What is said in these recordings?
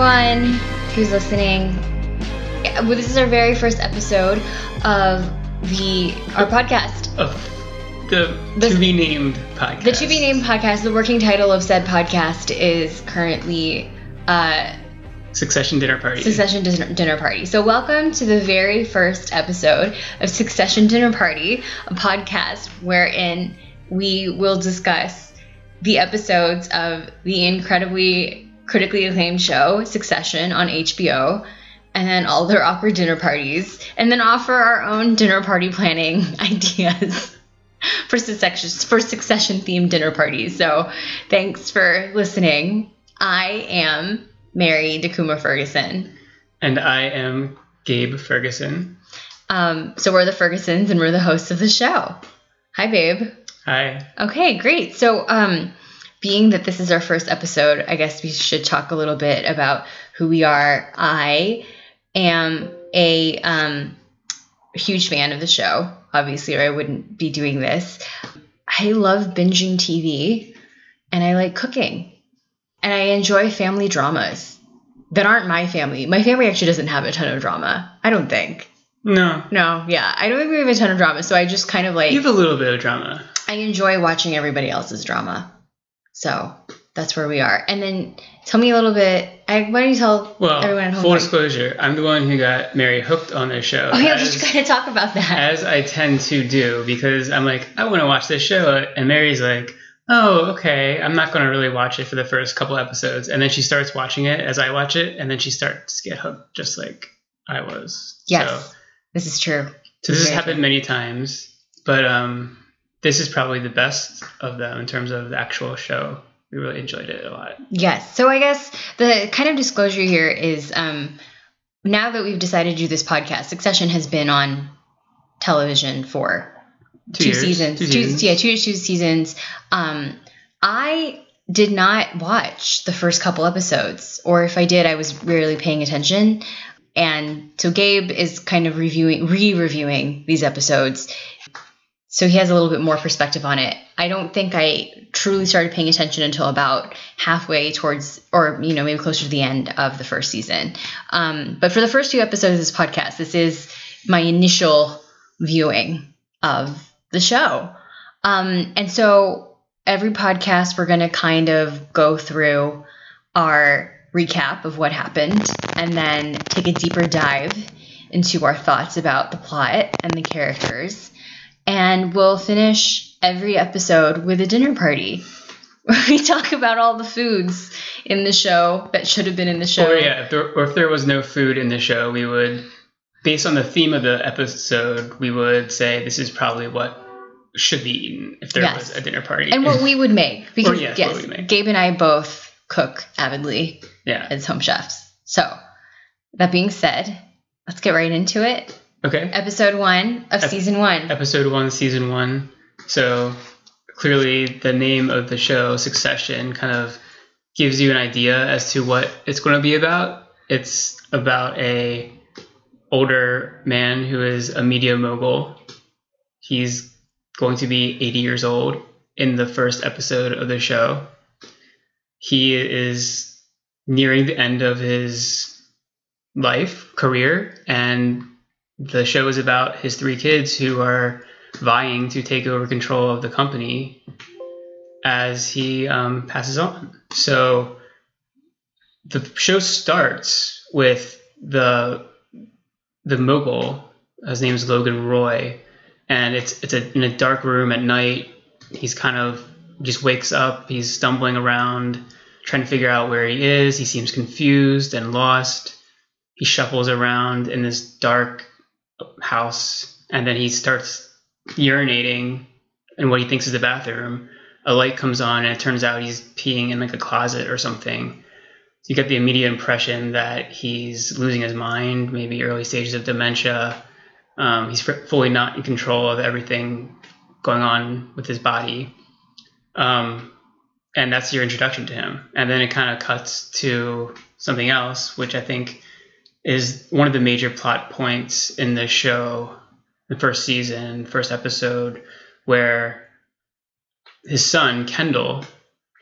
everyone who's listening. Yeah, well, This is our very first episode of the our podcast, Of the, The- to be named podcast. the to be named podcast. The working title of said podcast is currently uh, Succession Dinner Party. Succession Dinner, Dinner Party. So, welcome to the very first episode of Succession Dinner Party, a podcast wherein we will discuss the episodes of the incredibly critically acclaimed show Succession on HBO, and then all their awkward dinner parties, and then offer our own dinner party planning ideas. For succession, for succession themed dinner parties. So, thanks for listening. I am Mary Dakuma Ferguson. And I am Gabe Ferguson. Um, so we're the Fergusons and we're the hosts of the show. Hi, babe. Hi. Okay, great. So, um, being that this is our first episode, I guess we should talk a little bit about who we are. I am a um, huge fan of the show, obviously, or I wouldn't be doing this. I love binging TV and I like cooking and I enjoy family dramas that aren't my family. My family actually doesn't have a ton of drama, I don't think. No, No, yeah, I don't think we have a ton of drama, so I just kind of like you have a little bit of drama. I enjoy watching everybody else's drama. So that's where we are. And then tell me a little bit. I, why don't you tell Well, everyone at home? full disclosure, I'm the one who got Mary hooked on this show. oh yeah, we as, kind of talk about that. as I tend to do because I'm like, I want to watch this show, and Mary's like, Oh, okay. I'm not going to really watch it for the first couple episodes, and then she starts watching it as I watch it, and then she starts to get hooked, just like I was. yes, So, this is true. So this has happened true. many times, but um, this is probably the best of them in terms of the actual show. We really enjoyed it a lot. Yes. So I guess the kind of disclosure here is um, now that we've decided to do this podcast, Succession has been on television for Two, two, years, seasons. Two Two, seasons. yeah, two two seasons. Um, I did not watch the first couple episodes, or if I did, I was rarely paying attention. And so Gabe is kind of reviewing, re-reviewing these episodes, so he has a little bit more perspective on it. I don't think I truly started paying attention until about halfway towards, or you know, maybe closer to the end of the first season. Um, but for the first few episodes of this podcast, this is my initial viewing of the show. Um, and so every podcast, we're going to kind of go through our recap of what happened and then take a deeper dive into our thoughts about the plot and the characters. And we'll finish every episode with a dinner party where we talk about all the foods in the show that should have been in the show. Or yeah, if there, or if there was no food in the show, we would, based on the theme of the episode, we would say this is probably what should be eaten if there Yes. was a dinner party. and what we would make because yes, yes, what make. Gabe and I both cook avidly yeah. as home chefs. So that being said, let's get right into it. Okay. Episode one of Ep- season one. Episode one, season one. So clearly, the name of the show, Succession, kind of gives you an idea as to what it's going to be about. It's about a older man who is a media mogul. He's going to be 80 years old in the first episode of the show. He is nearing the end of his life, career, and the show is about his three kids who are vying to take over control of the company as he um, passes on. So the show starts with the the mogul. His name is Logan Roy, and it's it's a, in a dark room at night. He's kind of just wakes up. He's stumbling around, trying to figure out where he is. He seems confused and lost. He shuffles around in this dark house, and then he starts urinating in what he thinks is the bathroom. A light comes on, and it turns out he's peeing in like a closet or something. So you get the immediate impression that he's losing his mind, maybe early stages of dementia. Um, he's fully not in control of everything going on with his body. Um, and that's your introduction to him. And then it kind of cuts to something else, which I think is one of the major plot points in the show, the first season, first episode, where his son, Kendall,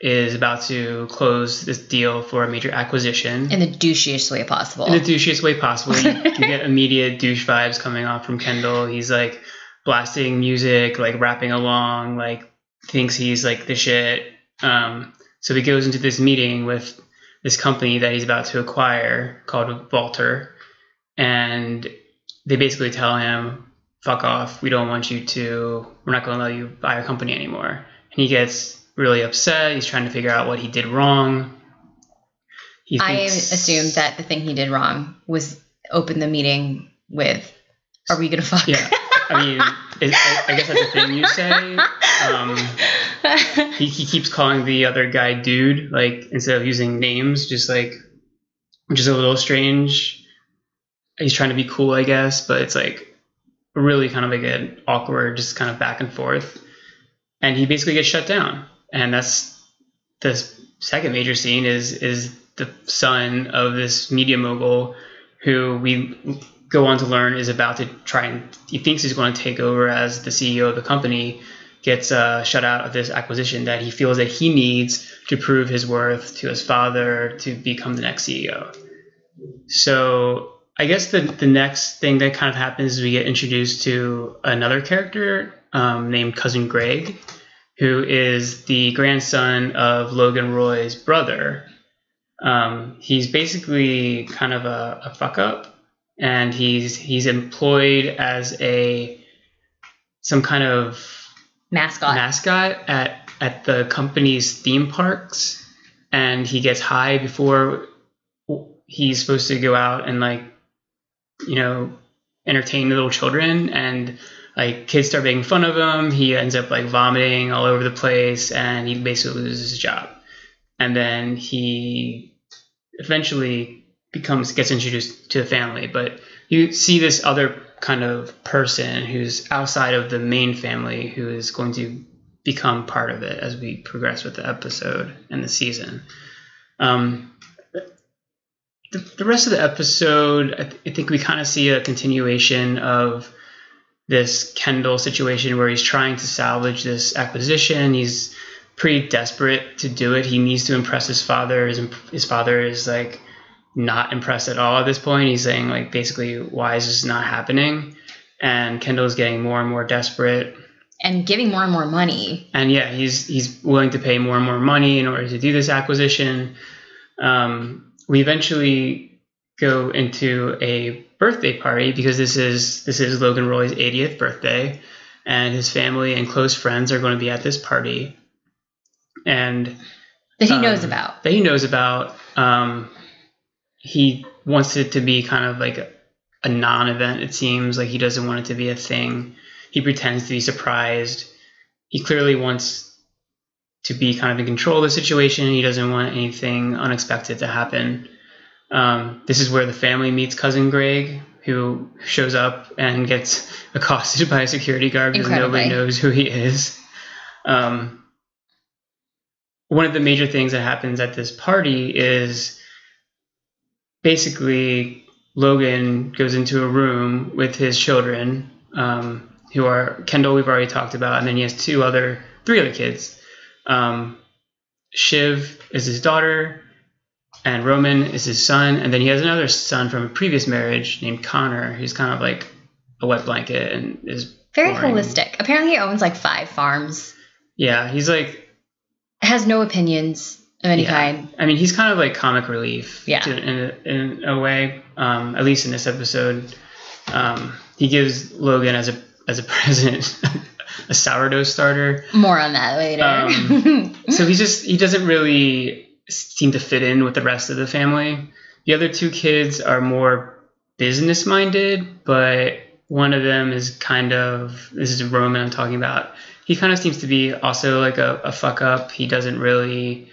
is about to close this deal for a major acquisition In the douchiest way possible. in the douchiest way possible. You, you get immediate douche vibes coming off from Kendall. He's like blasting music, like rapping along, like thinks he's like the shit. Um, so he goes into this meeting with this company that he's about to acquire called Vaulter, and they basically tell him, "Fuck off. We don't want you to. We're not going to let you buy our company anymore." And he gets really upset. He's trying to figure out what he did wrong. He I assumed that the thing he did wrong was open the meeting with, "Are we gonna fuck?" Yeah, I mean, it, I, I guess that's the thing you say. Um, he, he keeps calling the other guy dude, like instead of using names, just like, which is a little strange. He's trying to be cool, I guess, but it's like really kind of like an awkward, just kind of back and forth. And he basically gets shut down, and that's the second major scene is is the son of this media mogul who we go on to learn is about to try and he thinks he's going to take over as the CEO of the company gets uh, shut out of this acquisition that he feels that he needs to prove his worth to his father to become the next CEO. So I guess the the next thing that kind of happens is we get introduced to another character um, named Cousin Greg, who is the grandson of Logan Roy's brother. Um, he's basically kind of a, a fuck up, and he's he's employed as a some kind of Mascot. mascot at at the company's theme parks, and he gets high before he's supposed to go out and like you know entertain little children and like kids start making fun of him he ends up like vomiting all over the place and he basically loses his job and then he eventually becomes gets introduced to the family but you see this other kind of person who's outside of the main family who is going to become part of it as we progress with the episode and the season. Um, the, the rest of the episode i, th- I think we kind of see a continuation of this kendall situation where he's trying to salvage this acquisition. He's pretty desperate to do it. He needs to impress his father. His, his father is like not impressed at all at this point he's saying like basically why is this not happening and kendall is getting more and more desperate and giving more and more money. and yeah, he's he's willing to pay more and more money in order to do this acquisition. Um, we eventually go into a birthday party because this is this is Logan Roy's 80th birthday, and his family and close friends are going to be at this party, and That he um, knows about. that he knows about. Um, he wants it to be kind of like a, a non-event. It seems like he doesn't want it to be a thing. He pretends to be surprised. He clearly wants to be kind of in control of the situation. He doesn't want anything unexpected to happen. Um, this is where the family meets cousin Greg, who shows up and gets accosted by a security guard because nobody knows who he is. Um, one of the major things that happens at this party is basically Logan goes into a room with his children, um, who are Kendall. We've already talked about, and then he has two other, three other kids. Um, Shiv is his daughter, and Roman is his son, and then he has another son from a previous marriage named Connor, who's kind of like a wet blanket and is Very boring. holistic. Apparently, he owns like five farms. Yeah, he's like Has no opinions of any Yeah. kind. I mean, he's kind of like comic relief, Yeah. to, in, a, in a way. Um, at least in this episode, um, he gives Logan as a as a present a sourdough starter. More on that later. Um, So he just he doesn't really seem to fit in with the rest of the family. The other two kids are more business minded, but one of them is kind of this is Roman I'm talking about. He kind of seems to be also like a, a fuck up. He doesn't really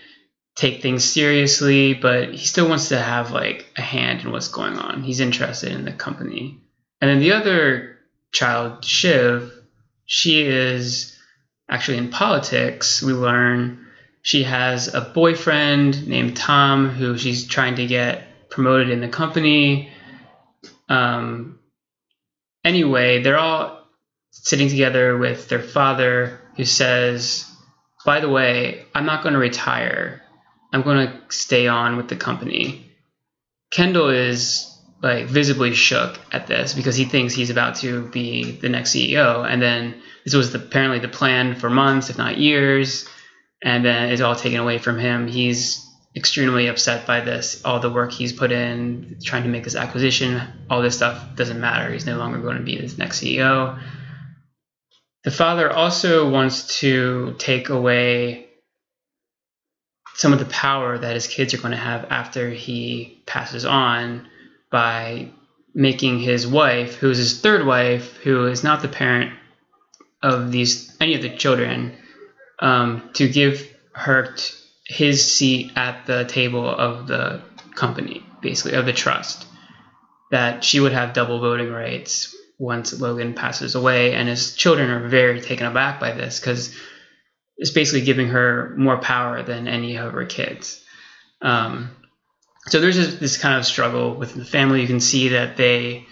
take things seriously, but he still wants to have like a hand in what's going on. He's interested in the company. And then the other child, Shiv, she is actually in politics. We learn she has a boyfriend named Tom who she's trying to get promoted in the company. Um, anyway, they're all sitting together with their father who says, by the way, I'm not going to retire. I'm going to stay on with the company. Kendall is like visibly shook at this because he thinks he's about to be the next CEO, and then this was the, apparently the plan for months, if not years, and then it's all taken away from him. He's extremely upset by this. All the work he's put in, trying to make this acquisition, all this stuff doesn't matter. He's no longer going to be this next CEO. The father also wants to take away some of the power that his kids are going to have after he passes on by making his wife, who is his third wife, who is not the parent of these any of the children, um, to give her t- his seat at the table of the company, basically of the trust, that she would have double voting rights once Logan passes away, and his children are very taken aback by this because it's basically giving her more power than any of her kids. Um, so there's this, this kind of struggle within the family. You can see that they,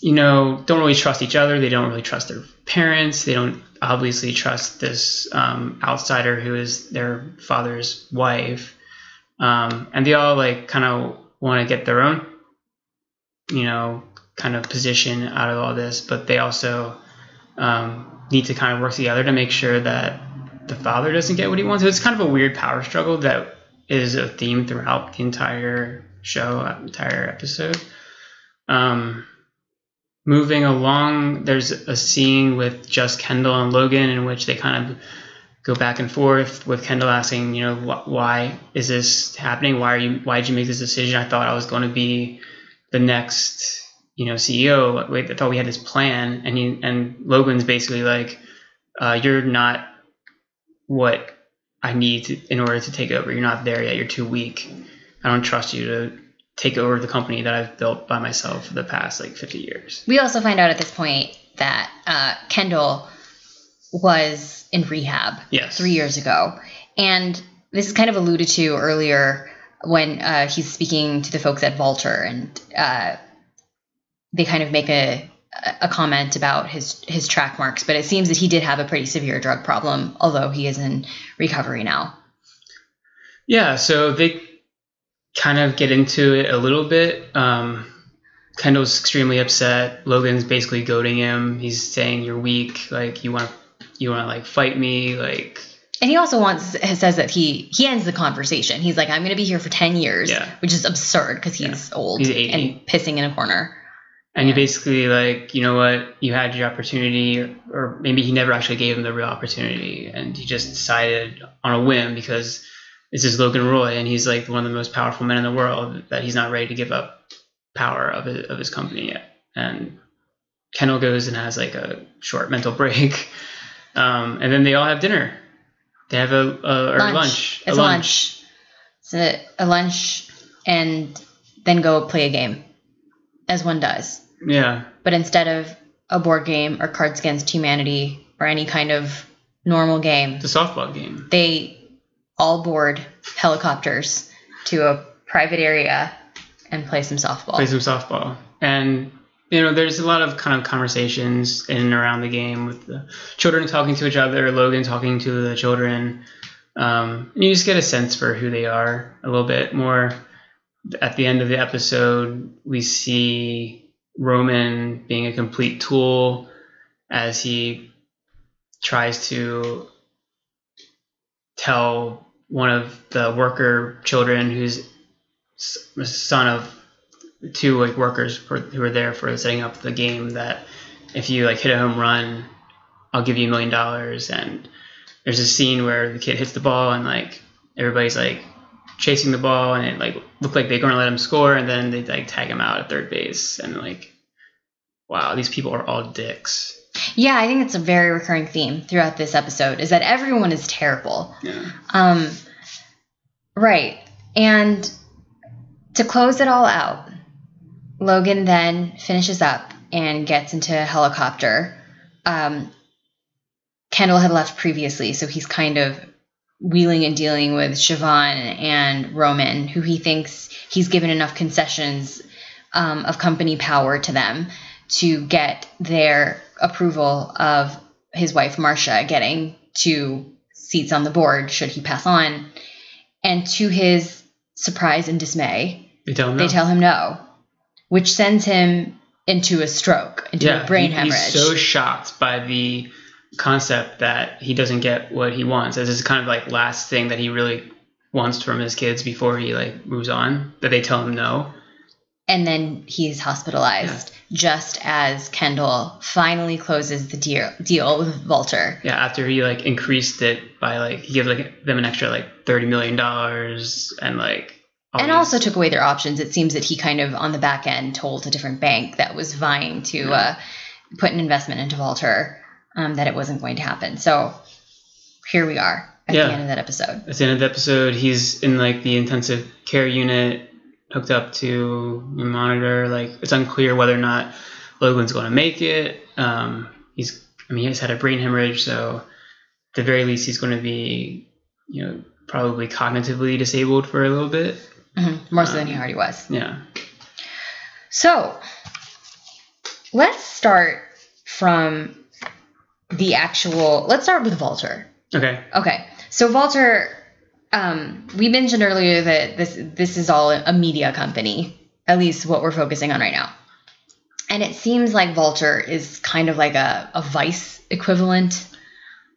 you know, don't really trust each other. They don't really trust their parents. They don't obviously trust this um, outsider who is their father's wife. Um, and they all like kind of want to get their own, you know, kind of position out of all this, but they also um, need to kind of work together to make sure that the father doesn't get what he wants. It's kind of a weird power struggle that is a theme throughout the entire show, entire episode. Um, moving along, there's a scene with just Kendall and Logan in which they kind of go back and forth with Kendall asking, you know, wh- why is this happening? Why are you? Why did you make this decision? I thought I was going to be the next, you know, CEO. Wait, I thought we had this plan, and he and Logan's basically like, uh, you're not what I need to, in order to take over. You're not there yet. You're too weak. I don't trust you to take over the company that I've built by myself for the past like 50 years. We also find out at this point that uh, Kendall was in rehab Yes. three years ago. And this is kind of alluded to earlier when uh, he's speaking to the folks at Vaulter, and uh, they kind of make a a comment about his his track marks. But it seems that he did have a pretty severe drug problem, although he is in recovery now. Yeah, so they kind of get into it a little bit. Um, Kendall's extremely upset. Logan's basically goading him. He's saying, "You're weak. Like you want, you want to like fight me. Like And he also wants says that he he ends the conversation. He's like, "I'm going to be here for ten years," Yeah. which is absurd because he's old He's and pissing in a corner. And you basically like, you know what, you had your opportunity, or, or maybe he never actually gave him the real opportunity, and he just decided on a whim because this is Logan Roy, and he's like one of the most powerful men in the world that he's not ready to give up power of his, of his company yet. And Kendall goes and has like a short mental break, um, and then they all have dinner. They have a, a or lunch. It's a lunch. It's a, a lunch, and then go play a game, as one does. Yeah, But instead of a board game or Cards Against Humanity or any kind of normal game, the softball game. they all board helicopters to a private area and play some softball. play some softball. And you know, there's a lot of kind of conversations in and around the game with the children talking to each other, Logan talking to the children. Um, and you just get a sense for who they are a little bit more. At the end of the episode, we see Roman being a complete tool as he tries to tell one of the worker children who's son of two like workers for, who were there for setting up the game that if you like hit a home run, I'll give you a million dollars. And there's a scene where the kid hits the ball and like everybody's like chasing the ball and it like looked like they're going to let him score and then they like tag him out at third base and like wow these people are all dicks Yeah, I think it's a very recurring theme throughout this episode is that everyone is terrible. yeah Um, right. And to close it all out, Logan then finishes up and gets into a helicopter. Um, Kendall had left previously, so he's kind of wheeling and dealing with Siobhan and Roman, who he thinks he's given enough concessions um, of company power to them to get their approval of his wife Marcia getting two seats on the board should he pass on. And to his surprise and dismay, They tell him they no. tell him no, which sends him into a stroke, into a brain he- hemorrhage. He's so shocked by the concept that he doesn't get what he wants. As his kind of like last thing that he really wants from his kids before he like moves on, that they tell him no. and then he's hospitalized just as Kendall finally closes the deal, deal with Vaulter. Yeah, after he like increased it by like he gave like them an extra like thirty million dollars and like all and also took away their options. It seems that he kind of on the back end told a different bank that was vying to uh, put an investment into Vaulter um, that it wasn't going to happen. So here we are at Yeah. the end of that episode. at the end of the episode, he's in like the intensive care unit, hooked up to a monitor. Like it's unclear whether or not Logan's going to make it. Um, he's, I mean, he's had a brain hemorrhage, so at the very least, he's going to be, you know, probably cognitively disabled for a little bit. Mhm, More so than he Um, already was. Yeah. So let's start from the actual. Let's start with Vaulter. Okay. Okay, so Vaulter, um, we mentioned earlier that this this is all a media company, at least what we're focusing on right now, and it seems like Vulture is kind of like a, a Vice equivalent,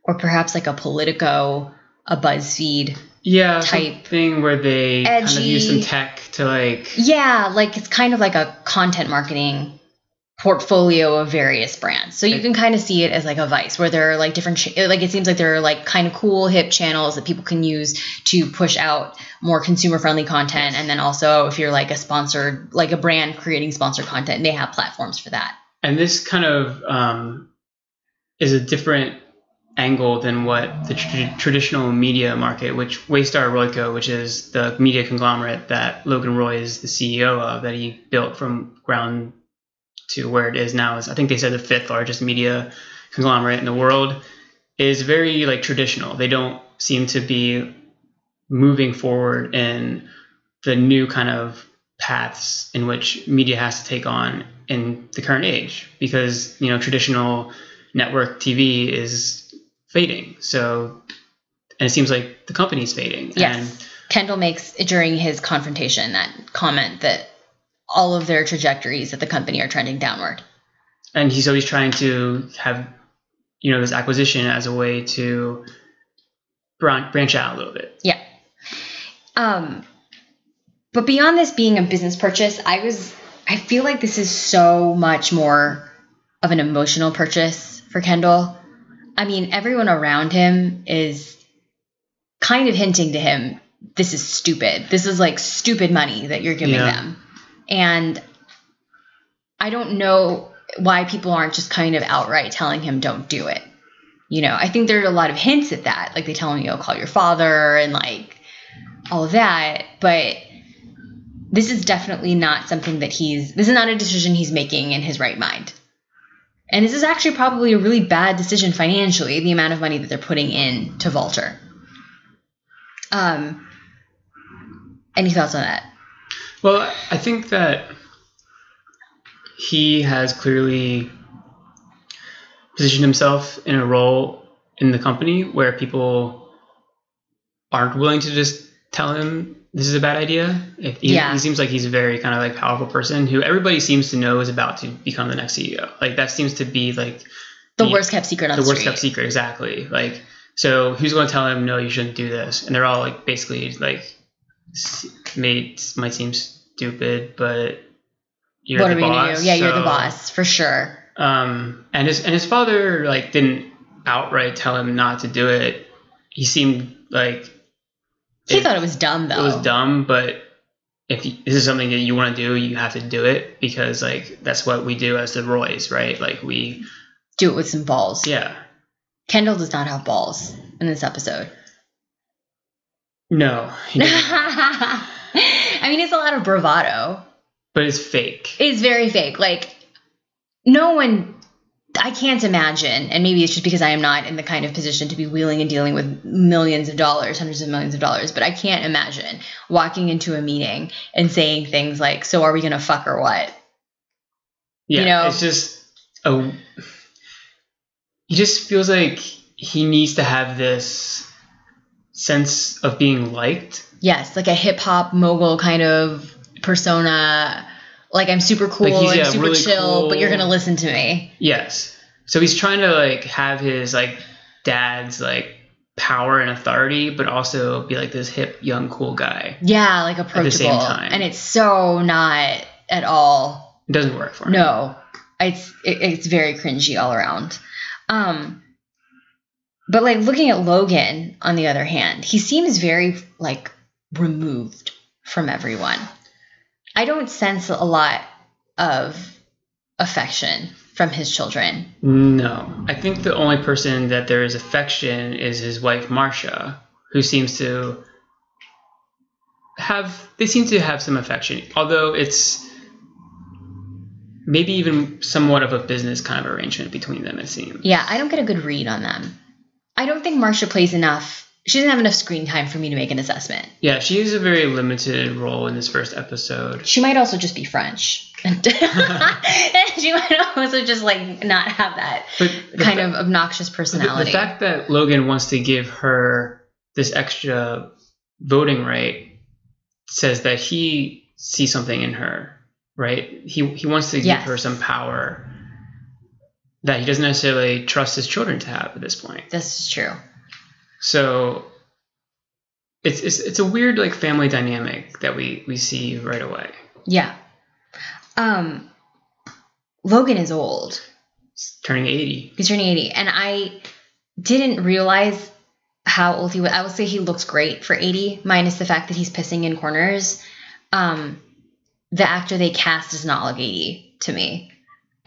or perhaps like a Politico, a BuzzFeed. Yeah. Type. thing where they kind of use some tech to like. Yeah, like it's kind of like a content marketing portfolio of various brands. So you can kind of see it as like a Vice, where there are like different, ch- like it seems like there are like kind of cool hip channels that people can use to push out more consumer friendly content. And then also if you're like a sponsored, like a brand creating sponsored content, they have platforms for that. And this kind of um, is a different angle than what the tr- traditional media market, which Waystar Royco, which is the media conglomerate that Logan Roy is the CEO of, that he built from ground to where it is now, is I think they said the fifth largest media conglomerate in the world, is very like traditional. They don't seem to be moving forward in the new kind of paths in which media has to take on in the current age because you know traditional network TV is fading. So and it seems like the company's fading. Yes. And Kendall makes during his confrontation that comment that all of their trajectories at the company are trending downward. and he's always trying to have you know this acquisition as a way to bran- branch out a little bit. Yeah. Um, but beyond this being a business purchase, I was I feel like this is so much more of an emotional purchase for Kendall. I mean, everyone around him is kind of hinting to him, this is stupid. This is like stupid money that you're giving Yeah. them. And I don't know why people aren't just kind of outright telling him don't do it. You know, I think there are a lot of hints at that. Like they tell him, you know, call your father and like all of that. But this is definitely not something that he's, this is not a decision he's making in his right mind. And this is actually probably a really bad decision financially, the amount of money that they're putting in to Vulture. Um, any thoughts on that? Well, I think that he has clearly positioned himself in a role in the company where people aren't willing to just tell him this is a bad idea. If he, Yeah. he seems like he's a very kind of like powerful person who everybody seems to know is about to become the next CEO. Like that seems to be like The the- worst kept secret on the the, worst kept secret exactly like so who's going to tell him no you shouldn't do this and they're all like basically like made might seem stupid but you're what the boss, gonna do? Yeah, you're the boss for sure. um and his and his father like didn't outright tell him not to do it he seemed like He it- thought it was dumb though. it was dumb but if you, this is something that you want to do you have to do it because like that's what we do as the roys right like we Do it with some balls. yeah Kendall does not have balls in this episode. No. I mean, it's a lot of bravado. but it's fake It's very fake. Like, no one, I can't imagine, and maybe it's just because I am not in the kind of position to be wheeling and dealing with millions of dollars, hundreds of millions of dollars, but I can't imagine walking into a meeting and saying things like, So are we going to fuck or what? Yeah, You know? it's just oh, He just feels like he needs to have this sense of being liked. Yes, like a hip hop mogul kind of persona. Like I'm super cool Like, he's, and yeah, super really chill, but you're gonna listen to me. Yes. So he's trying to like have his like dad's like power and authority, but also be like this hip young cool guy. Yeah, like approachable. At the same time. And it's so not at all. It doesn't work for him. No, it's it, it's very cringy all around. Um, but like looking at Logan, on the other hand, he seems very like removed from everyone. I don't sense a lot of affection from his children. No. I think the only person that there is affection is his wife Marcia, who seems to have they seem to have some affection. Although it's maybe even somewhat of a business kind of arrangement between them, it seems. Yeah, I don't get a good read on them. I don't think Marcia plays enough. She doesn't have enough screen time for me to make an assessment. Yeah, she has a very limited role in this first episode. She might also just be French. and she might also just like not have that But kind fa- of obnoxious the, personality. the fact that Logan wants to give her this extra voting right says that he sees something in her, right? He he wants to give Yes. her some power that he doesn't necessarily trust his children to have at this point. this is true. So it's it's it's a weird like family dynamic that we we see right away. Yeah. Um Logan is old. He's turning 80. He's turning 80. And I didn't realize how old he was. I would say he looks great for 80, minus the fact that he's pissing in corners. Um, the actor they cast does not look 80 to me.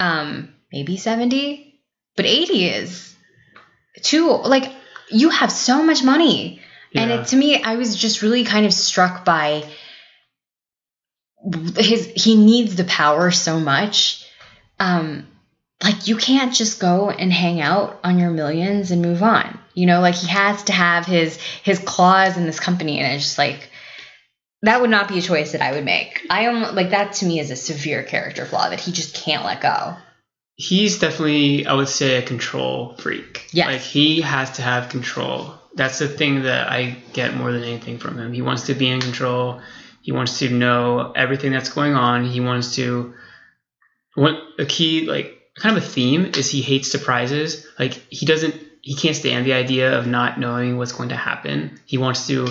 Um, maybe 70, but 80 is too, like, you have so much money. And it, to me, I was just really kind of struck by his, he needs the power so much. Um, like you can't just go and hang out on your millions and move on. You know, like he has to have his his claws in this company, and it's just like that would not be a choice that I would make. I am like that to me is a severe character flaw that he just can't let go. He's definitely i would say a control freak. Yeah. like he has to have control. That's the thing that i get more than anything from him. He wants to be in control. He wants to know everything that's going on. He wants to what a key like kind of a theme is he hates surprises. Like he doesn't he can't stand the idea of not knowing what's going to happen. He wants to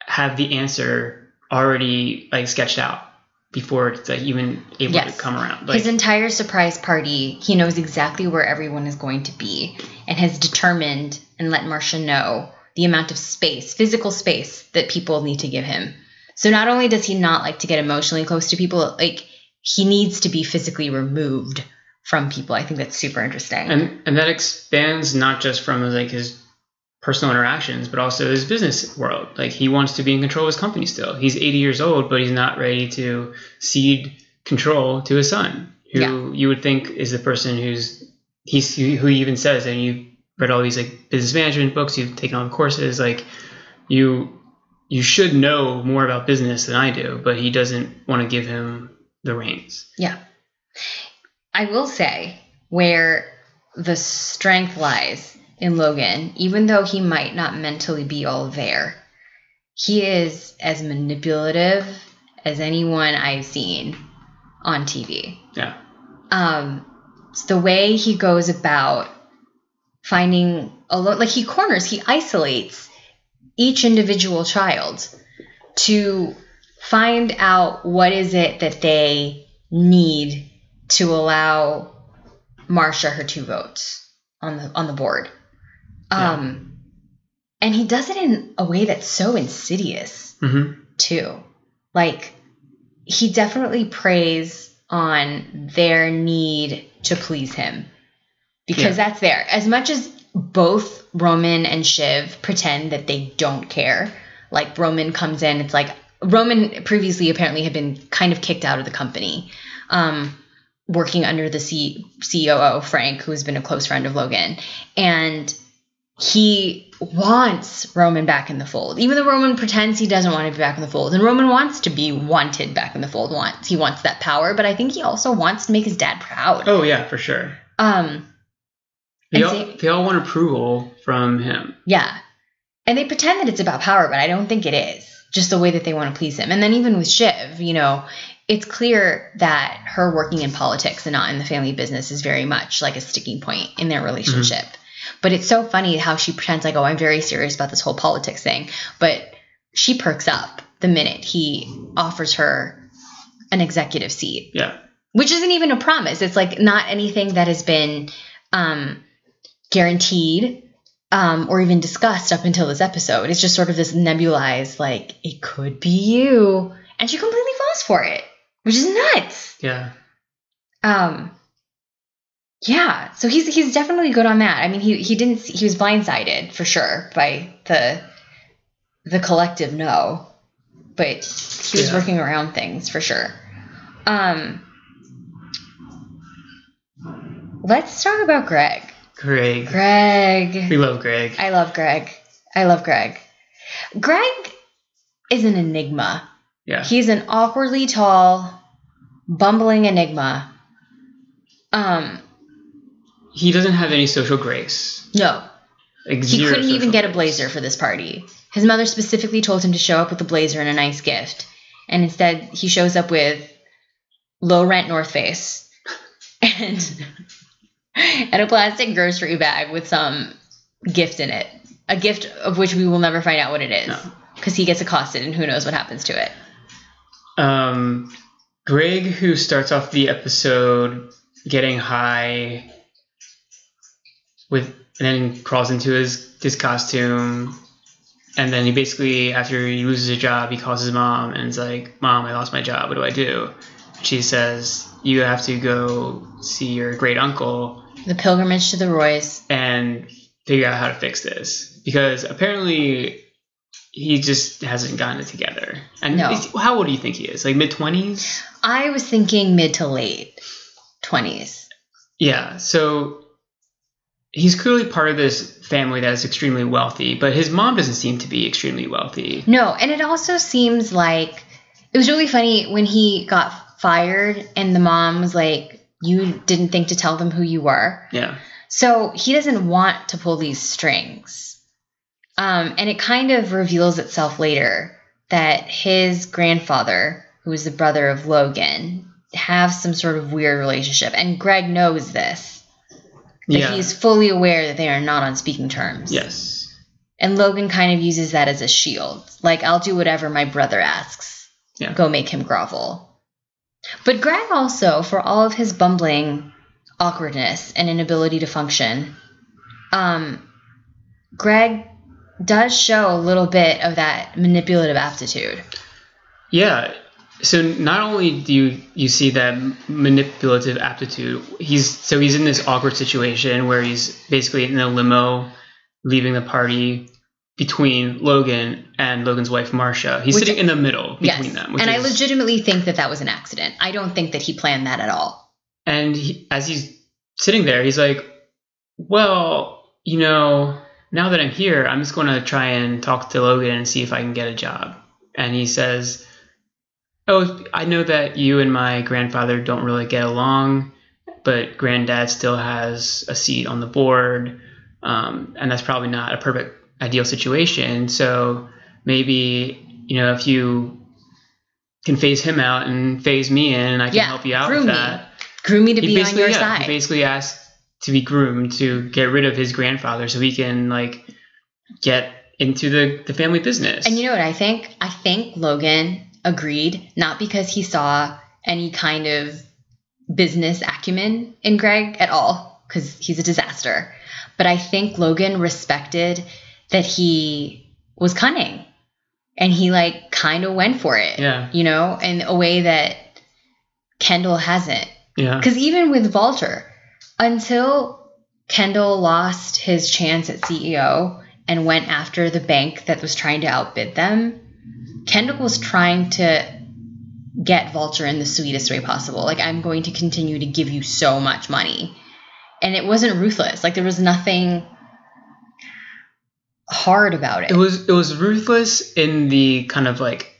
have the answer already like sketched out before it's like even able Yes. to come around like his entire surprise party, he knows exactly where everyone is going to be, and has determined and let Marcia know the amount of space, physical space, that people need to give him. So not only does he not like to get emotionally close to people, like he needs to be physically removed from people. I think that's super interesting. and and that expands not just from like his personal interactions but also his business world like he wants to be in control of his company still he's 80 years old but he's not ready to cede control to his son who Yeah. you would think is the person who's he's who he even says and you've read all these like business management books you've taken all the courses like you you should know more about business than i do but he doesn't want to give him the reins Yeah. I will say where the strength lies in Logan, even though he might not mentally be all there, he is as manipulative as anyone I've seen on TV. yeah Um, the way he goes about finding a lot, like he corners, he isolates each individual child to find out what is it that they need to allow Marcia her two votes on the on the board. Yeah. Um and he does it in a way that's so insidious hmm too. Like he definitely preys on their need to please him because that's there. As much as both Roman and Shiv pretend that they don't care, like Roman comes in, it's like Roman previously apparently had been kind of kicked out of the company, um, working under the C- COO Frank, who has been a close friend of Logan, and he wants Roman back in the fold. Even though Roman pretends he doesn't want to be back in the fold, and Roman wants to be wanted back in the fold. Wants he wants that power, but I think he also wants to make his dad proud. oh yeah for sure Um, They all, see- they all want approval from him. yeah, and they pretend that it's about power, but I don't think it is. Just the way that they want to please him. And then even with Shiv, you know, it's clear that her working in politics and not in the family business is very much like a sticking point in their relationship. But it's so funny how she pretends like, oh, I'm very serious about this whole politics thing. But she perks up the minute he offers her an executive seat, Yeah. which isn't even a promise. It's like not anything that has been um, guaranteed um, or even discussed up until this episode. It's just sort of this nebulized, like, it could be you. And she completely falls for it, which is nuts. Yeah. Um, yeah, so he's he's definitely good on that. I mean, he he didn't see, he was blindsided for sure by the the collective no, but he was Yeah. working around things for sure. Um, let's talk about Greg. Greg. Greg, We love Greg. I love Greg. I love Greg. Greg is an enigma. Yeah. He's an awkwardly tall, bumbling enigma. Um, He doesn't have any social grace. no, Like he couldn't even get a blazer for this party. His mother specifically told him to show up with a blazer and a nice gift, and instead he shows up with low rent North Face and and a plastic grocery bag with some gift in it. A gift of which we will never find out what it is No. because he gets accosted and who knows what happens to it. Um, Greg, who starts off the episode getting high with, and then crawls into his his costume, and then he basically, after he loses a job, he calls his mom and is like, "Mom, I lost my job. What do I do?" She says, "You have to go see your great uncle The pilgrimage to the Roys. and figure out how to fix this because apparently." He just hasn't gotten it together. And No. how old do you think he is? Like mid twenties? I was thinking mid to late 20s. Yeah, so he's clearly part of this family that is extremely wealthy, but his mom doesn't seem to be extremely wealthy. No, and it also seems like it was really funny when he got fired and the mom was like, You didn't think to tell them who you were. Yeah. So he doesn't want to pull these strings. Um, and it kind of reveals itself later that his grandfather, who is the brother of Logan, have some sort of weird relationship. And Greg knows this. That Yeah. he's fully aware that they are not on speaking terms. yes. And Logan kind of uses that as a shield. Like, I'll do whatever my brother asks. Yeah. Go make him grovel. But Greg also, for all of his bumbling awkwardness and inability to function, um, Greg does show a little bit of that manipulative aptitude. Yeah. So not only do you you see that manipulative aptitude, he's so he's in this awkward situation where he's basically in a limo leaving the party between Logan and Logan's wife Marcia. He's Which- sitting in the middle Yes. between them. Which And I legitimately think that that was an accident. I don't think that he planned that at all. And he, as he's sitting there, he's like, Well, you know, now that I'm here, I'm just going to try and talk to Logan and see if I can get a job. And he says, Oh, I know that you and my grandfather don't really get along, but granddad still has a seat on the board. Um, and that's probably not a perfect ideal situation. So maybe, you know, if you can phase him out and phase me in, and I can Yeah, help you out groom with me. that Grew me to he be on your yeah, he side. basically asked to be groomed to get rid of his grandfather so he can like get into the, the family business. And you know what I think? I think Logan agreed, not because he saw any kind of business acumen in Greg at all, because he's a disaster. But I think Logan respected that he was cunning and he like kind of went for it, yeah, you know, in a way that Kendall hasn't. yeah, Because even with Vaulter, until Kendall lost his chance at CEO and went after the bank that was trying to outbid them, Kendall was trying to get Vulture in the sweetest way possible. Like, I'm going to continue to give you so much money. And it wasn't ruthless. Like, there was nothing hard about it. it was it was ruthless in the kind of like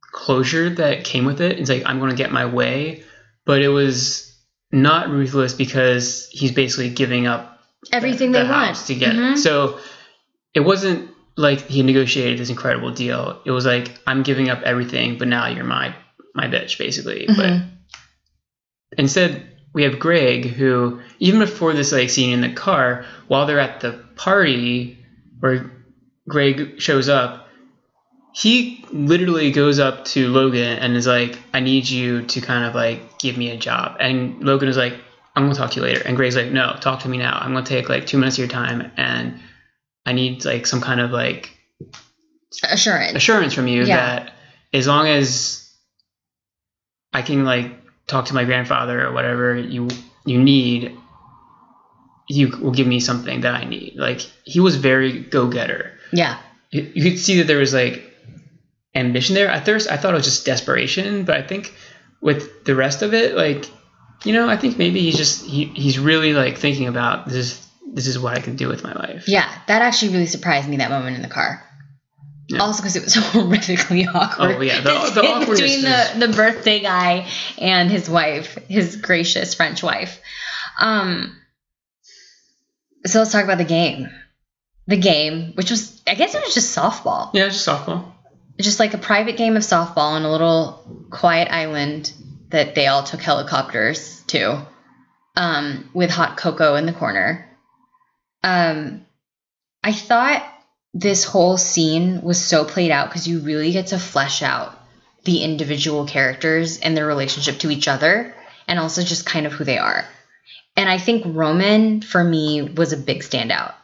closure that came with it. It's like I'm going to get my way, but it was not ruthless because he's basically giving up Everything the they want. to get Mhm. So it wasn't like he negotiated this incredible deal. It was like I'm giving up everything, but now you're my my bitch, basically. Mhm. But instead, we have Greg, who even before this like scene in the car, while they're at the party where Greg shows up, he literally goes up to Logan and is like, "I need you to kind of like give me a job." And Logan is like, "I'm gonna talk to you later." And Greg's like, "No, talk to me now. I'm gonna take like two minutes of your time, and I need like some kind of like Assurance. assurance from you Yeah. that as long as I can like talk to my grandfather or whatever you you need, you will give me something that I need. Like he was very go getter. Yeah. You, you could see that there was like ambition there. At first, I thought it was just desperation, but I think with the rest of it, like you know, I think maybe he's just he, he's really like thinking about this. Is This is what I can do with my life. Yeah. That actually really surprised me that moment in the car. Yeah. Also, because it was horrifically awkward. Oh, yeah, the- the awkwardness between the, the birthday guy and his wife, his gracious French wife. Um. So let's talk about the game. The game, which was, I guess it was just softball. Yeah, just softball. just like a private game of softball on a little quiet island that they all took helicopters to um, with hot cocoa in the corner. Um, I thought this whole scene was so played out because you really get to flesh out the individual characters and their relationship to each other and also just kind of who they are. And I think Roman, for me, was a big standout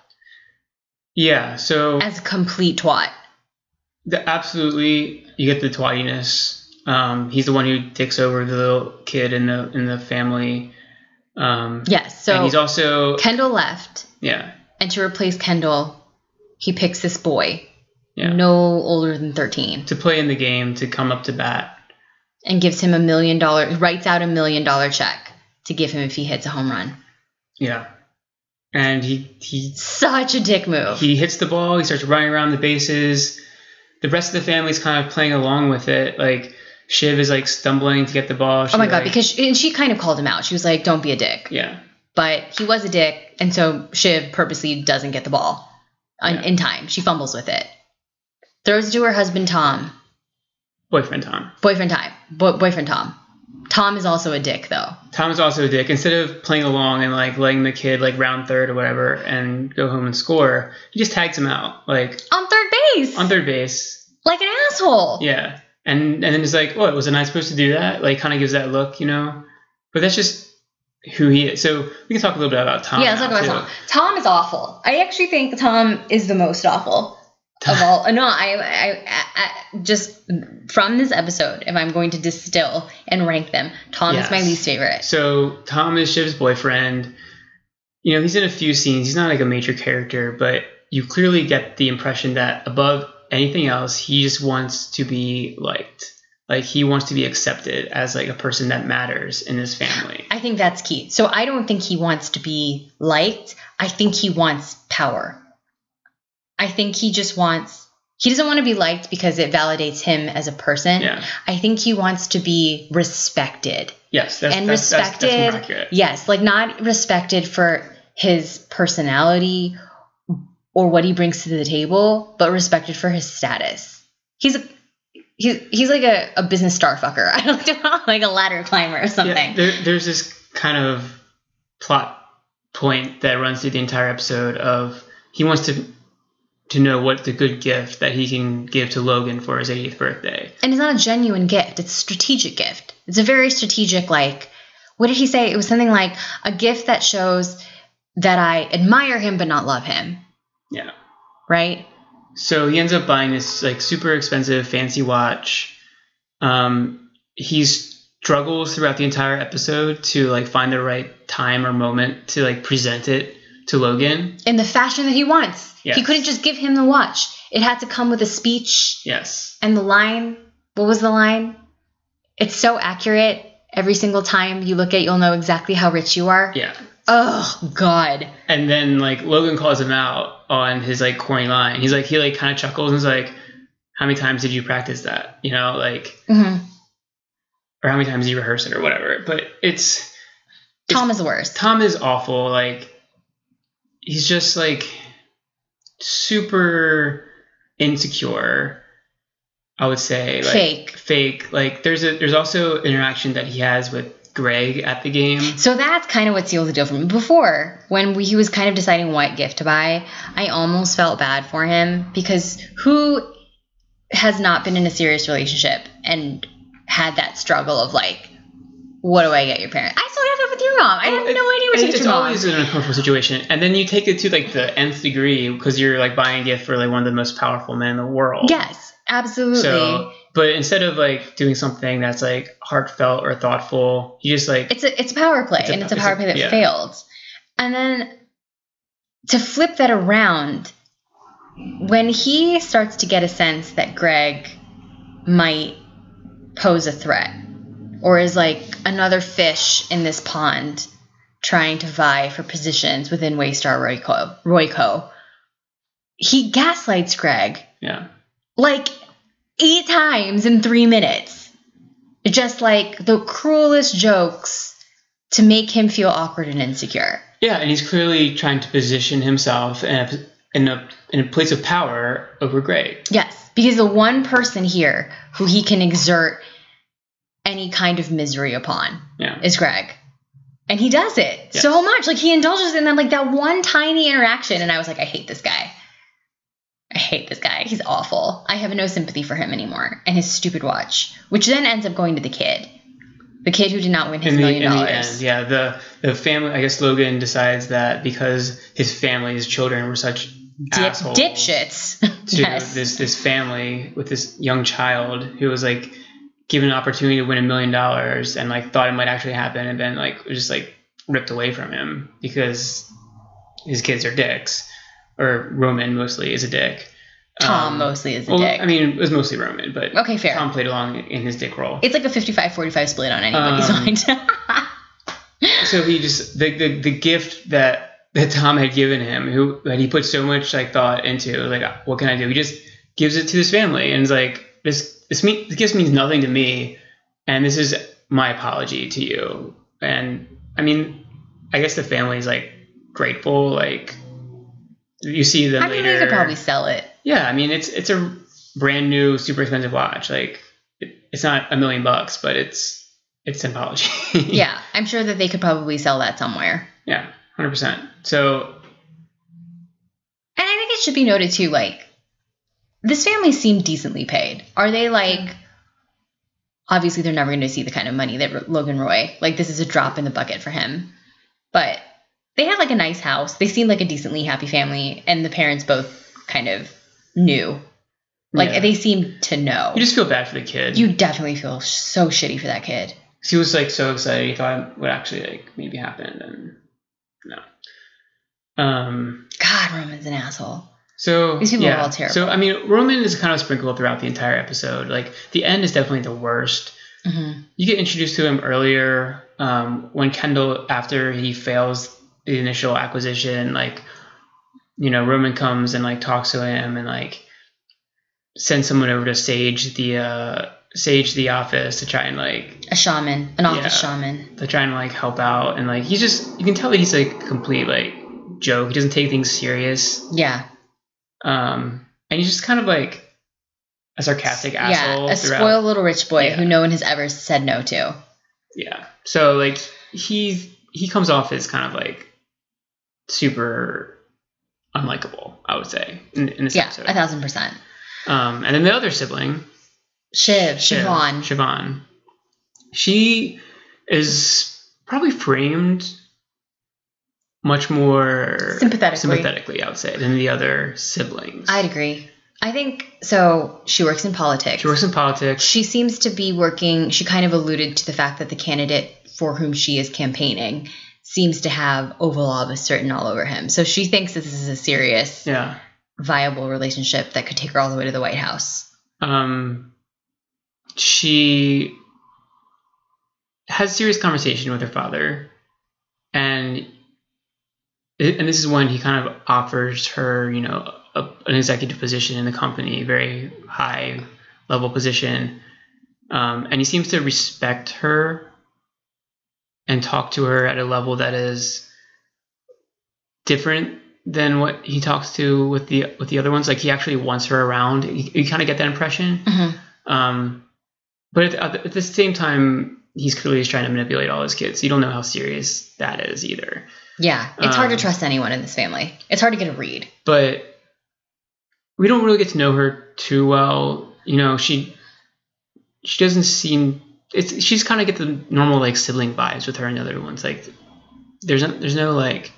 Yeah. So as a complete twat. The, absolutely, you get the twattiness. Um, he's the one who takes over the little kid in the in the family. Um, Yes. So and he's also Kendall left. Yeah And to replace Kendall, he picks this boy, yeah no older than 13, to play in the game to come up to bat. and gives him a million dollar, writes out a million dollar check to give him if he hits a home run. Yeah, and he he Such a dick move. he hits the ball. He starts running around the bases. The rest of the family's kind of playing along with it. Like Shiv is like stumbling to get the ball. oh my God, like- because she, and she kind of called him out. She was like, don't be a dick. yeah But he was a dick, and so Shiv purposely doesn't get the ball Yeah. in time. She fumbles with it. Throws it to her husband, Tom. boyfriend Tom. Boyfriend time. Bo- boyfriend Tom. Tom is also a dick, though. Tom is also a dick. Instead of playing along and like letting the kid like round third or whatever and go home and score, he just tags him out like On third base. on third base. like an asshole. Yeah, and and then it's like, what was I not supposed to do that? Like, kind of gives that look, you know. But that's just who he is. So we can talk a little bit about Tom. Yeah, let's talk about too. Tom. Tom is awful. I actually think Tom is the most awful of all. No, I, I, I, I just from this episode, if I'm going to distill and rank them, Tom is my least favorite. So Tom is Shiv's boyfriend. You know, he's in a few scenes. He's not like a major character, but you clearly get the impression that above anything else, he just wants to be liked. Like he wants to be accepted as like a person that matters in his family. I think that's key. So I don't think he wants to be liked. I think he wants power. I think he just wants. He doesn't want to be liked because it validates him as a person. Yeah. I think he wants to be respected. Yes. That's, and that's, that's, respected. that's more accurate. yes, like not respected for his personality or what he brings to the table, but respected for his status. He's a he's he's like a, a business star fucker. I don't know, like a ladder climber or something. Yeah, there, there's this kind of plot point that runs through the entire episode of he wants to to know what the good gift that he can give to Logan for his 80th birthday. And it's not a genuine gift, it's a strategic gift. It's a very strategic, like, what did he say? It was something like a gift that shows that I admire him but not love him, Yeah. right? So he ends up buying this like super expensive fancy watch. Um, he struggles throughout the entire episode to like find the right time or moment to like present it to Logan. In the fashion that he wants. Yes. He couldn't just give him the watch. It had to come with a speech Yes. and the line. What was the line? It's so accurate. Every single time you look at, it, you'll know exactly how rich you are. Yeah. Oh God. And then like Logan calls him out on his like corny line. He's like he like kind of chuckles and is like, "How many times did you practice that? You know, like, hmm or how many times did you rehearse it or whatever." But it's Tom is the worst. Tom is awful. Like, he's just like super insecure. I would say like Fake. fake. Like there's a there's also interaction that he has with Greg at the game. So that's kind of what sealed the deal for me. Before, when we, he was kind of deciding what gift to buy, I almost felt bad for him because who has not been in a serious relationship and had that struggle of like, what do I get your parents? I still have that with your mom. I have no idea what to get it's your mom. always an uncomfortable situation, and then you take it to like the nth degree because you're like buying a gift for like one of the most powerful men in the world. yes, absolutely. So, but instead of like doing something that's like heartfelt or thoughtful, you just like it's a it's a power play It's a- and it's a it's power a- play that yeah. failed and then to flip that around when he starts to get a sense that greg might pose a threat or is like another fish in this pond trying to vie for positions within waystar royco royco he gaslights greg yeah. like eight times in three minutes. Just like the cruelest jokes to make him feel awkward and insecure. Yeah, and he's clearly trying to position himself in a, in a in a place of power over Greg. Yes, because the one person here who he can exert any kind of misery upon Yeah. is Greg. And he does it Yes. so much. Like he indulges in them like that one tiny interaction. And I was like, I hate this guy. I hate this guy. He's awful. I have no sympathy for him anymore. And his stupid watch, which then ends up going to the kid. The kid who did not win his in the, million in the dollars. end, yeah, the the family. I guess Logan decides that because his family, his children, were such Dip, assholes dipshits. to yes. this this family with this young child who was like given an opportunity to win a million dollars and like thought it might actually happen, and then like was just like ripped away from him because his kids are dicks, or Roman mostly is a dick. Tom Um, mostly is a well, dick. I mean, it was mostly Roman, but Okay, fair. Tom played along in his dick role. it's like a 55-45 split on anybody's Um, mind. so he just the, the the gift that that Tom had given him, who that he put so much like thought into, like what can I do? He just gives it to his family, and is like this this mean this gift means nothing to me, and this is my apology to you. And I mean, I guess the family is like grateful, like you see them I mean, later. they could probably sell it. yeah, I mean it's it's a brand new, super expensive watch. Like it, it's not a million bucks, but it's it's symbology. Yeah, I'm sure that they could probably sell that somewhere. Yeah, hundred percent. So And I think it should be noted too, like, this family seemed decently paid. Are they like, obviously they're never going to see the kind of money that Logan Roy, like, this is a drop in the bucket for him. But they had like a nice house. They seemed like a decently happy family, and the parents both kind of knew. Like, Yeah. they seemed to know. you just feel bad for the kid. You definitely feel so shitty for that kid. he was like so excited. He thought it would actually like maybe happen, and no. Um. God, Roman's an asshole. So These people are yeah. all terrible. So I mean, Roman is kind of sprinkled throughout the entire episode. Like the end is definitely the worst. hmm You get introduced to him earlier um, when Kendall, after he fails the initial acquisition, like you know, Roman comes and like talks to him and like sends someone over to sage the uh, sage the office to try and like A shaman, an office Yeah. shaman. to try and like help out and like he's just you can tell that he's like a complete like joke. He doesn't take things serious. Yeah. Um, and he's just kind of like a sarcastic asshole. yeah, a throughout. spoiled little rich boy Yeah. who no one has ever said no to. Yeah. So like he he comes off as kind of like super unlikable, I would say, in, in this Yeah, episode. a thousand percent. Um, and then the other sibling, Shiv, Shiv- Siobhan. Siobhan, she is probably framed much more Sympathetically. sympathetically, I would say, than the other siblings. I'd agree. I think so. She works in politics. she works in politics. She seems to be working. She kind of alluded to the fact that the candidate for whom she is campaigning seems to have Oval Office certain all over him. So she thinks this is a serious, Yeah. viable relationship that could take her all the way to the White House. um, she has serious conversation with her father, and and this is when he kind of offers her, you know, a, an executive position in the company, very high level position, um, and he seems to respect her and talk to her at a level that is different than what he talks to with the with the other ones. Like he actually wants her around. You, you kind of get that impression. Mhm. Um, but at, at the same time, he's clearly just trying to manipulate all his kids. You don't know how serious that is either. Yeah, it's hard to Um, trust anyone in this family. It's hard to get a read. But we don't really get to know her too well. You know, she she doesn't seem. It's she's kind of get the normal like sibling vibes with her and the other ones. Like there's no, there's no like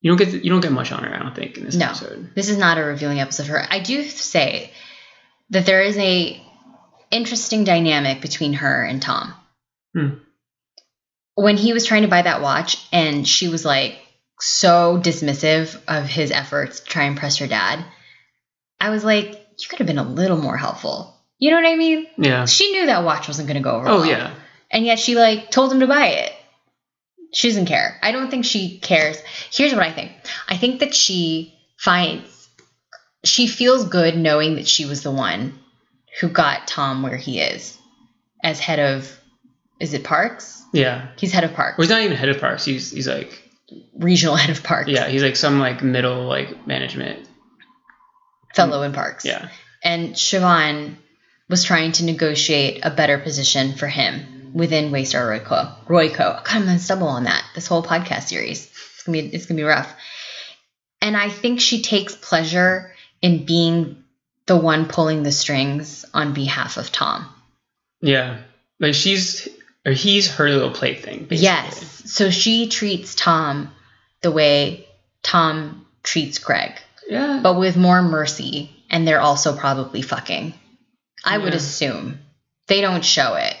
you don't get you don't get much on her. I don't think in this No. episode. This is not a revealing episode for her. I do say that there is a interesting dynamic between her and Tom. Hmm. When he was trying to buy that watch and she was like so dismissive of his efforts to try and impress her dad, I was like, you could have been a little more helpful. You know what I mean? Yeah. She knew that watch wasn't going to go over. Oh well. yeah. And yet she like told him to buy it. She doesn't care. I don't think she cares. Here's what I think. I think that she finds she feels good knowing that she was the one who got Tom where he is as head of is it Parks? Yeah. He's head of Parks. Well, he's not even head of parks. He's he's like regional head of Parks. yeah. He's like some like middle like management. Fellow in Parks. Yeah. And Siobhan was trying to negotiate a better position for him within Waystar Royco. Royco. God, I'm gonna stumble on that this whole podcast series. It's gonna be it's gonna be rough. And I think she takes pleasure in being the one pulling the strings on behalf of Tom. Yeah. Like she's or he's her little plaything. Basically. Yes. So she treats Tom the way Tom treats Greg, Yeah. but with more mercy, and they're also probably fucking. I would assume. They don't show it.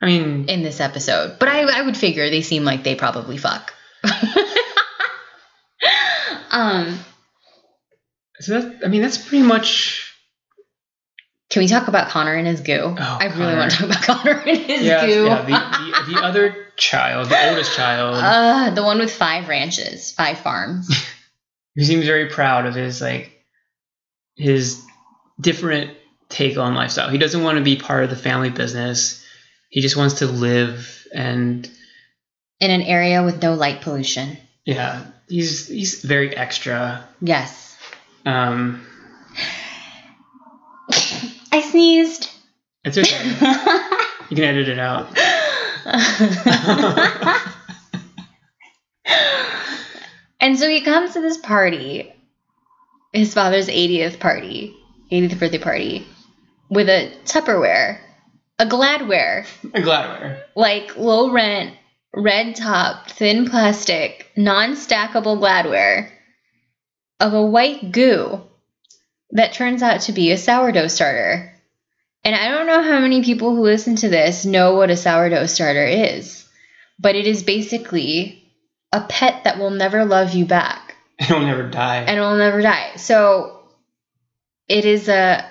I mean, in this episode. But I, I would figure they seem like they probably fuck. um, so that I mean that's pretty much can we talk about Connor and his goo? Oh, I really Connor. want to talk about Connor and his yeah, goo. yeah the, the, the other child, the oldest child, uh, the one with five ranches, five farms. who seems very proud of his like his different take on lifestyle. He doesn't want to be part of the family business. He just wants to live and in an area with no light pollution. yeah, he's he's very extra. Yes. Um, I sneezed. it's okay. you can edit it out. and so he comes to this party, his father's 80th party, 80th birthday party, with a Tupperware, a Gladware, A Gladware. like low rent, red top, thin plastic, non stackable Gladware of a white goo that turns out to be a sourdough starter. And I don't know how many people who listen to this know what a sourdough starter is, but it is basically a pet that will never love you back And he'll never die. and will never die. So it is a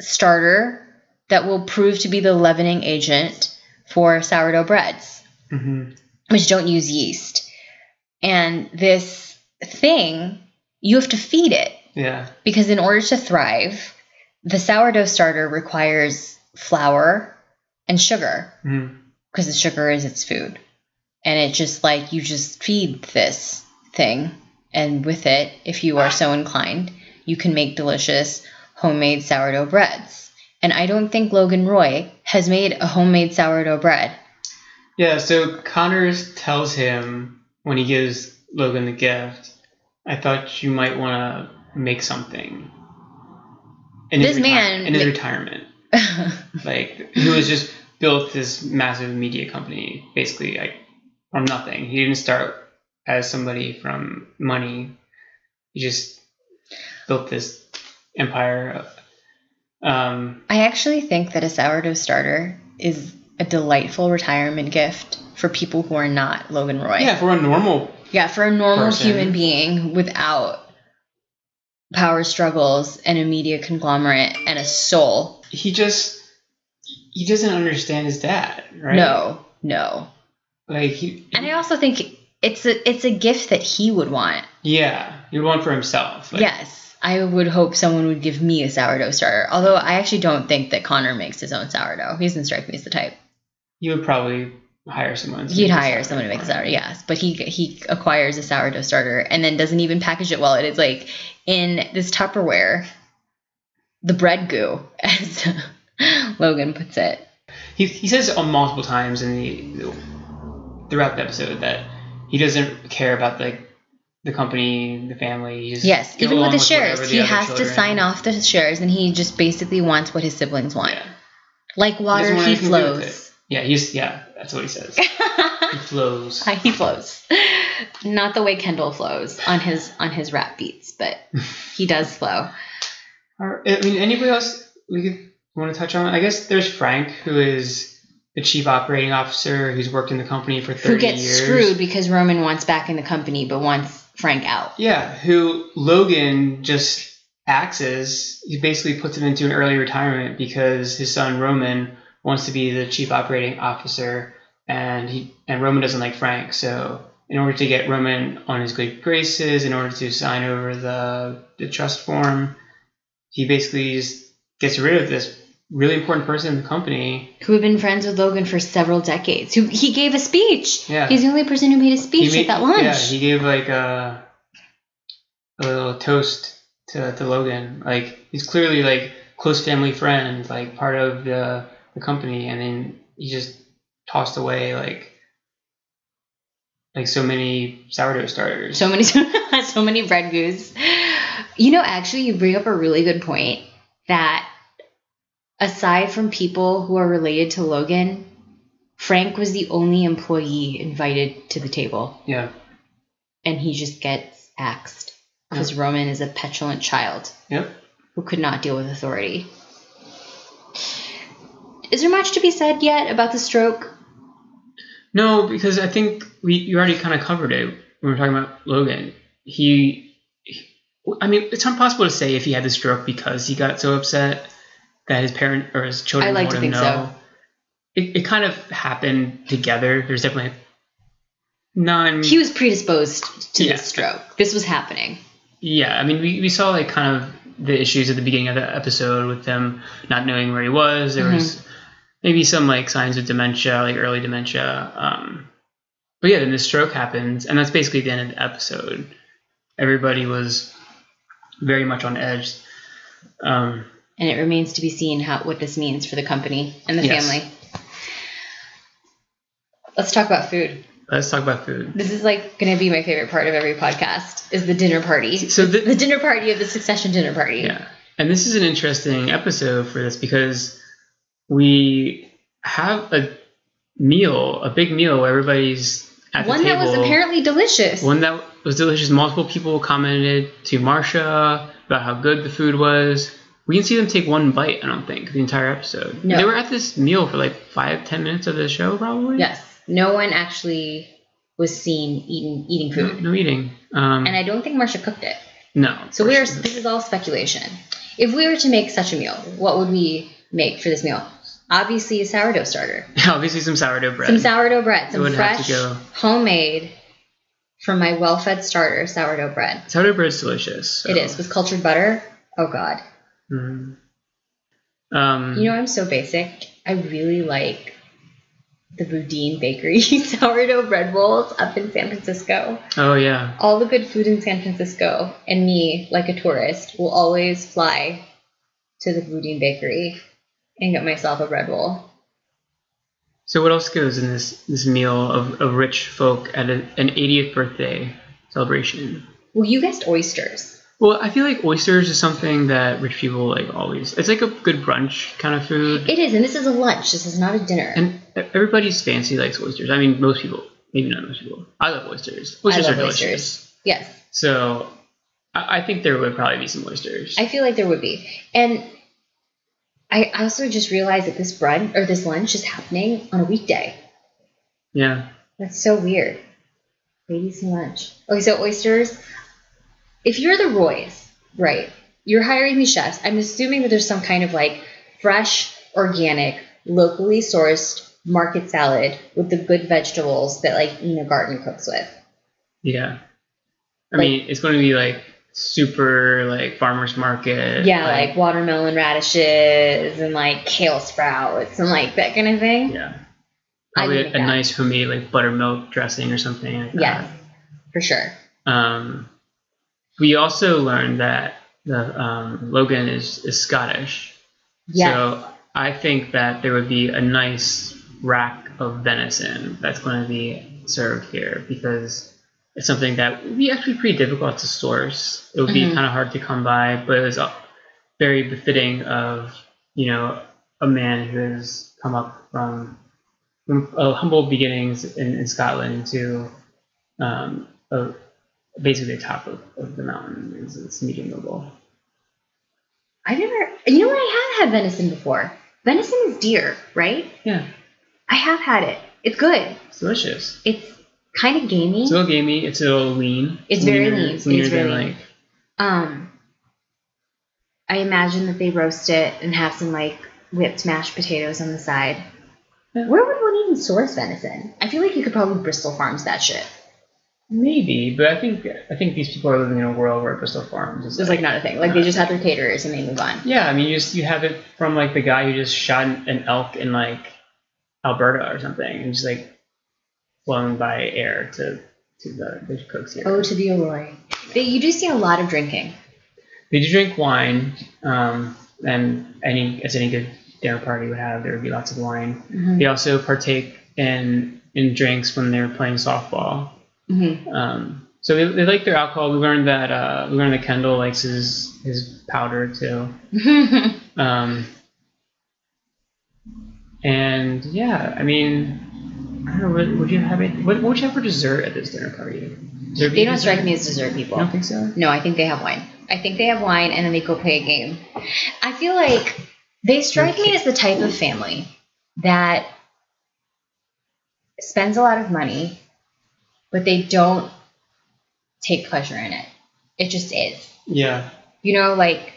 starter that will prove to be the leavening agent for sourdough breads, hmm which don't use yeast. And this thing, you have to feed it Yeah. because in order to thrive, the sourdough starter requires flour and sugar because the sugar is its food. And it just like you just feed this thing, and with it, if you are so inclined, you can make delicious homemade sourdough breads. And I don't think Logan Roy has made a homemade sourdough bread. Yeah, so Connors tells him when he gives Logan the gift, I thought you might want to make something. In his This reti- man in his ma- retirement, like who has just built this massive media company, basically like from nothing. He didn't start as somebody from money. He just built this empire. Um, I actually think that a sourdough starter is a delightful retirement gift for people who are not Logan Roy. yeah, for a normal Yeah, for a normal Person. human being without power struggles and a media conglomerate and a soul. he just he doesn't understand his dad, right? No, no. like he, And I also think it's a it's a gift that he would want. yeah, you want for himself. Like, yes. I would hope someone would give me a sourdough starter. Although I actually don't think that Connor makes his own sourdough. He doesn't strike me as the type. he would probably hire someone. to He'd hire someone to make the sourdough, yes. But he he acquires a sourdough starter and then doesn't even package it well. It is like in this Tupperware, the bread goo, as Logan puts it. He, he says on multiple times in the throughout the episode that he doesn't care about like the company, the family. He Yes, even with the whatever shares, he has to sign off the shares, and he just basically wants what his siblings want. Yeah. Like water, he anything to do with flows. Yeah, he's yeah, that's what he says. he flows. Uh, he flows. Not the way Kendall flows on his on his rap beats, but he does flow. Or, I mean, anybody else we could want to touch on? I guess there's Frank, who is the chief operating officer, who's worked in the company for 30 years. Who gets years. screwed because Roman wants back in the company, but wants Frank out. Yeah, who Logan just axes. He basically puts him into an early retirement because his son Roman wants to be the chief operating officer, and he and Roman doesn't like Frank. So in order to get Roman on his good graces, in order to sign over the the trust form, he basically just gets rid of this really important person in the company. Who had been friends with Logan for several decades. Who he gave a speech. Yeah. He's the only person who made a speech He at that lunch. Yeah, he gave like a a little toast to, to Logan. Like he's clearly like close family friend, like part of the the company, and then he just tossed away like like so many sourdough starters. So many, so many bread goos. You know, actually, you bring up a really good point that aside from people who are related to Logan, Frank was the only employee invited to the table, yeah, and he just gets axed because Roman is a petulant child yep. who could not deal with authority. Is there much to be said yet about the stroke? No, because I think we you already kind of covered it when we were talking about Logan. He, he- I mean, it's impossible to say if he had the stroke because he got so upset that his parent or his children I like to think know. so. It, it kind of happened together. There's definitely none. He was predisposed to Yeah. this stroke. This was happening. Yeah, I mean, we, we saw like kind of the issues at the beginning of the episode with them not knowing where he was. There was maybe some like signs of dementia, like early dementia. Um, but yeah, then the stroke happens, and that's basically the end of the episode. Everybody was very much on edge. Um, and it remains to be seen how what this means for the company and the Yes. family. Let's talk about food. let's talk about food. This is like going to be my favorite part of every podcast is the dinner party. So the, The dinner party of the Succession dinner party. Yeah. And this is an interesting episode for this because we have a meal, a big meal where everybody's at One the that table. was apparently delicious. One that was delicious. Multiple people commented to Marcia about how good the food was. We can see them take one bite, I don't think, the entire episode. No. They were at this meal for like five, ten minutes of the show, probably. yes. No one actually was seen eating eating food. no eating. Um, And I don't think Marcia cooked it. no. So we are this is all speculation. If we were to make such a meal, what would we make for this meal? Obviously a sourdough starter. Obviously, some sourdough bread. Some sourdough bread, some fresh, homemade from my well-fed starter sourdough bread. sourdough bread is delicious. so- It is with cultured butter. Oh God! Mhm. Um, You know I'm so basic. I really like the Boudin Bakery sourdough bread rolls up in San Francisco. oh yeah. All the good food in San Francisco, and me, like a tourist, will always fly to the Boudin Bakery and get myself a bread roll. So what else goes in this this meal of, of rich folk at a, an 80th birthday celebration? Well, you guessed oysters. Well, I feel like oysters is something that rich people like always. It's like a good brunch kind of food, It is, and this is a lunch. This is not a dinner. and everybody's fancy likes oysters. I mean, most people, maybe not most people. I love oysters. Oysters I love are delicious. oysters. Yes, So I, I think there would probably be some oysters. I feel like there would be. And I also just realized that this brunch or this lunch is happening on a weekday. yeah. That's so weird. Ladies and lunch. Okay, so oysters. If you're the Roys, right? You're hiring these chefs. I'm assuming that there's some kind of like fresh, organic, locally sourced market salad with the good vegetables that like Ina Garten cooks with. Yeah. I Like- mean, it's going to be like super like farmers market. Yeah, like watermelon radishes and like kale sprouts and like that kind of thing. yeah. Probably a, a nice homemade like buttermilk dressing or something like that. Yes, for sure. Um, we also learned that the um, Logan is, is Scottish. Yes. So I think that there would be a nice rack of venison that's going to be served here because it's something that would be actually pretty difficult to source. It would be Mhm. kind of hard to come by, but it was uh, very befitting of you know a man who has come up from, from uh, humble beginnings in, in Scotland to um, a, basically the top of, of the mountain. It's, it's medium noble. I never. You know what? I have had venison before. Venison is deer, right? Yeah, I have had it. It's good. it's delicious. It's kind of gamey. It's a little gamey. It's a little lean. It's very Leaner- lean. It's leaner very than, lean. like Um, I imagine that they roast it and have some like whipped mashed potatoes on the side. Yeah. Where would one even source venison? I feel like you could probably Bristol Farms that shit. Maybe, but I think I think these people are living in a world where Bristol Farms is It's like not a thing. Like they just have their caterers and they move on. Yeah, I mean, you just you have it from like the guy who just shot an elk in like Alberta or something, and just like flown by air to to the, the cooks here. Oh, to the Aurora. They, you do see a lot of drinking. They do drink wine, um, and any as any good dinner party would have, there would be lots of wine. Mm-hmm. They also partake in in drinks when they're playing softball. Mm-hmm. Um, so they, they like their alcohol. We learned that uh, we learned that Kendall likes his his powder too. Um, and yeah, I mean, I don't know. Would, would you have it? What, what would you have for dessert at this dinner party? There they don't dessert? strike me as dessert people. You don't think so? No, I think they have wine. I think they have wine and then they go play a game. I feel like they strike me as the type of family that spends a lot of money, but they don't take pleasure in it. It just is. Yeah. You know, like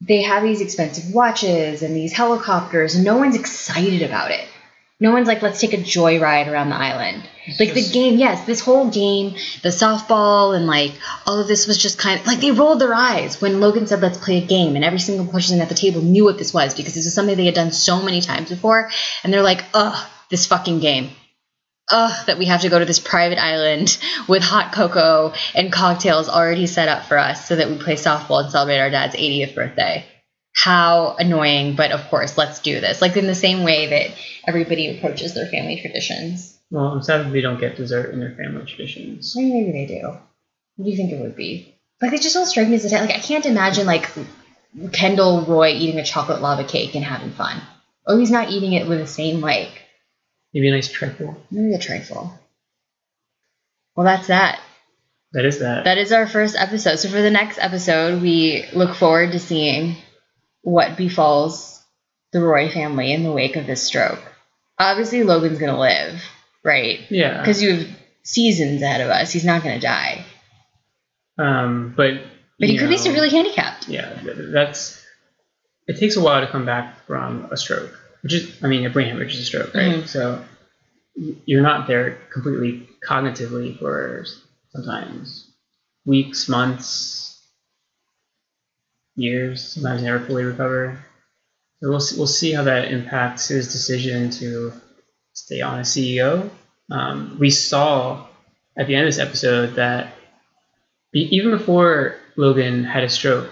they have these expensive watches and these helicopters, and no one's excited about it. No one's like, let's take a joyride around the island. Like the game, yes, this whole game, the softball and like all of this was just kind of like they rolled their eyes when Logan said, let's play a game. And every single person at the table knew what this was because this is something they had done so many times before. And they're like, ugh, this fucking game. Ugh, that we have to go to this private island with hot cocoa and cocktails already set up for us so that we play softball and celebrate our dad's 80th birthday. How annoying, but of course, let's do this. Like in the same way that everybody approaches their family traditions. Well, I'm sad that they don't get dessert in their family traditions. Maybe, maybe they do. What do you think it would be? Like they just don't strike me as a type. Like I can't imagine like Kendall Roy eating a chocolate lava cake and having fun. Oh, he's not eating it with the same like Maybe a nice trifle. maybe a trifle. Well, that's that. That is that. That is our first episode. So for the next episode, we look forward to seeing what befalls the Roy family in the wake of this stroke. Obviously, Logan's gonna live, right? yeah. Because you have seasons ahead of us. He's not gonna die, Um, but but he you could be know, severely handicapped. Yeah, that's. It takes a while to come back from a stroke, which is, I mean, a brain hemorrhage is a stroke, right? Mhm. So you're not there completely cognitively for sometimes weeks, months, years. Sometimes never fully recover. So we'll see, we'll see how that impacts his decision to stay on as CEO. Um, we saw at the end of this episode that be- even before Logan had a stroke,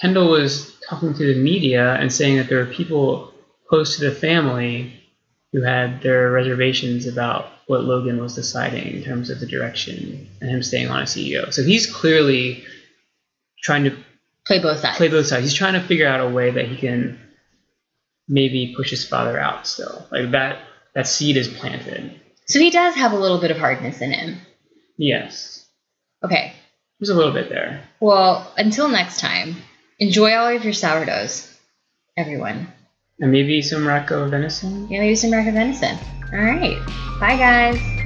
Kendall was talking to the media and saying that there were people close to the family who had their reservations about what Logan was deciding in terms of the direction and him staying on as CEO. So he's clearly trying to Play both sides. play both sides. He's trying to figure out a way that he can maybe push his father out still. Like that that seed is planted. So he does have a little bit of hardness in him. Yes. Okay. There's a little bit there. Well, until next time, enjoy all of your sourdoughs, everyone. And maybe some Racco venison. Yeah, maybe some rack of venison. All right. Bye, guys.